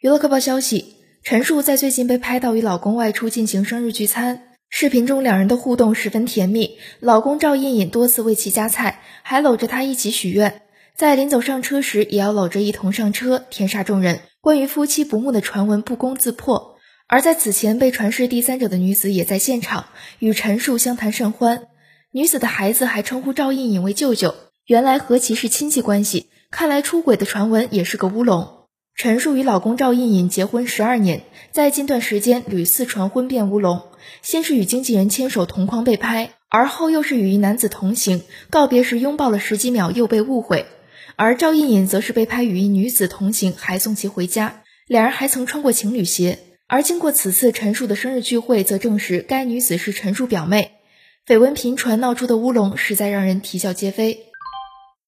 娱乐快报消息：陈数在最近被拍到与老公外出进行生日聚餐，视频中两人的互动十分甜蜜，老公赵胤胤多次为其夹菜，还搂着她一起许愿，在临走上车时也要搂着一同上车，天煞众人。关于夫妻不睦的传闻不攻自破，而在此前被传是第三者的女子也在现场与陈数相谈甚欢，女子的孩子还称呼赵胤胤为舅舅，原来和其是亲戚关系，看来出轨的传闻也是个乌龙。陈数与老公赵胤胤结婚十二年，在近段时间屡次传婚变乌龙。先是与经纪人牵手同框被拍，而后又是与一男子同行，告别时拥抱了十几秒又被误会。而赵胤胤则是被拍与一女子同行，还送其回家，两人还曾穿过情侣鞋。而经过此次陈数的生日聚会，则证实该女子是陈数表妹。绯闻频传闹出的乌龙，实在让人啼笑皆非。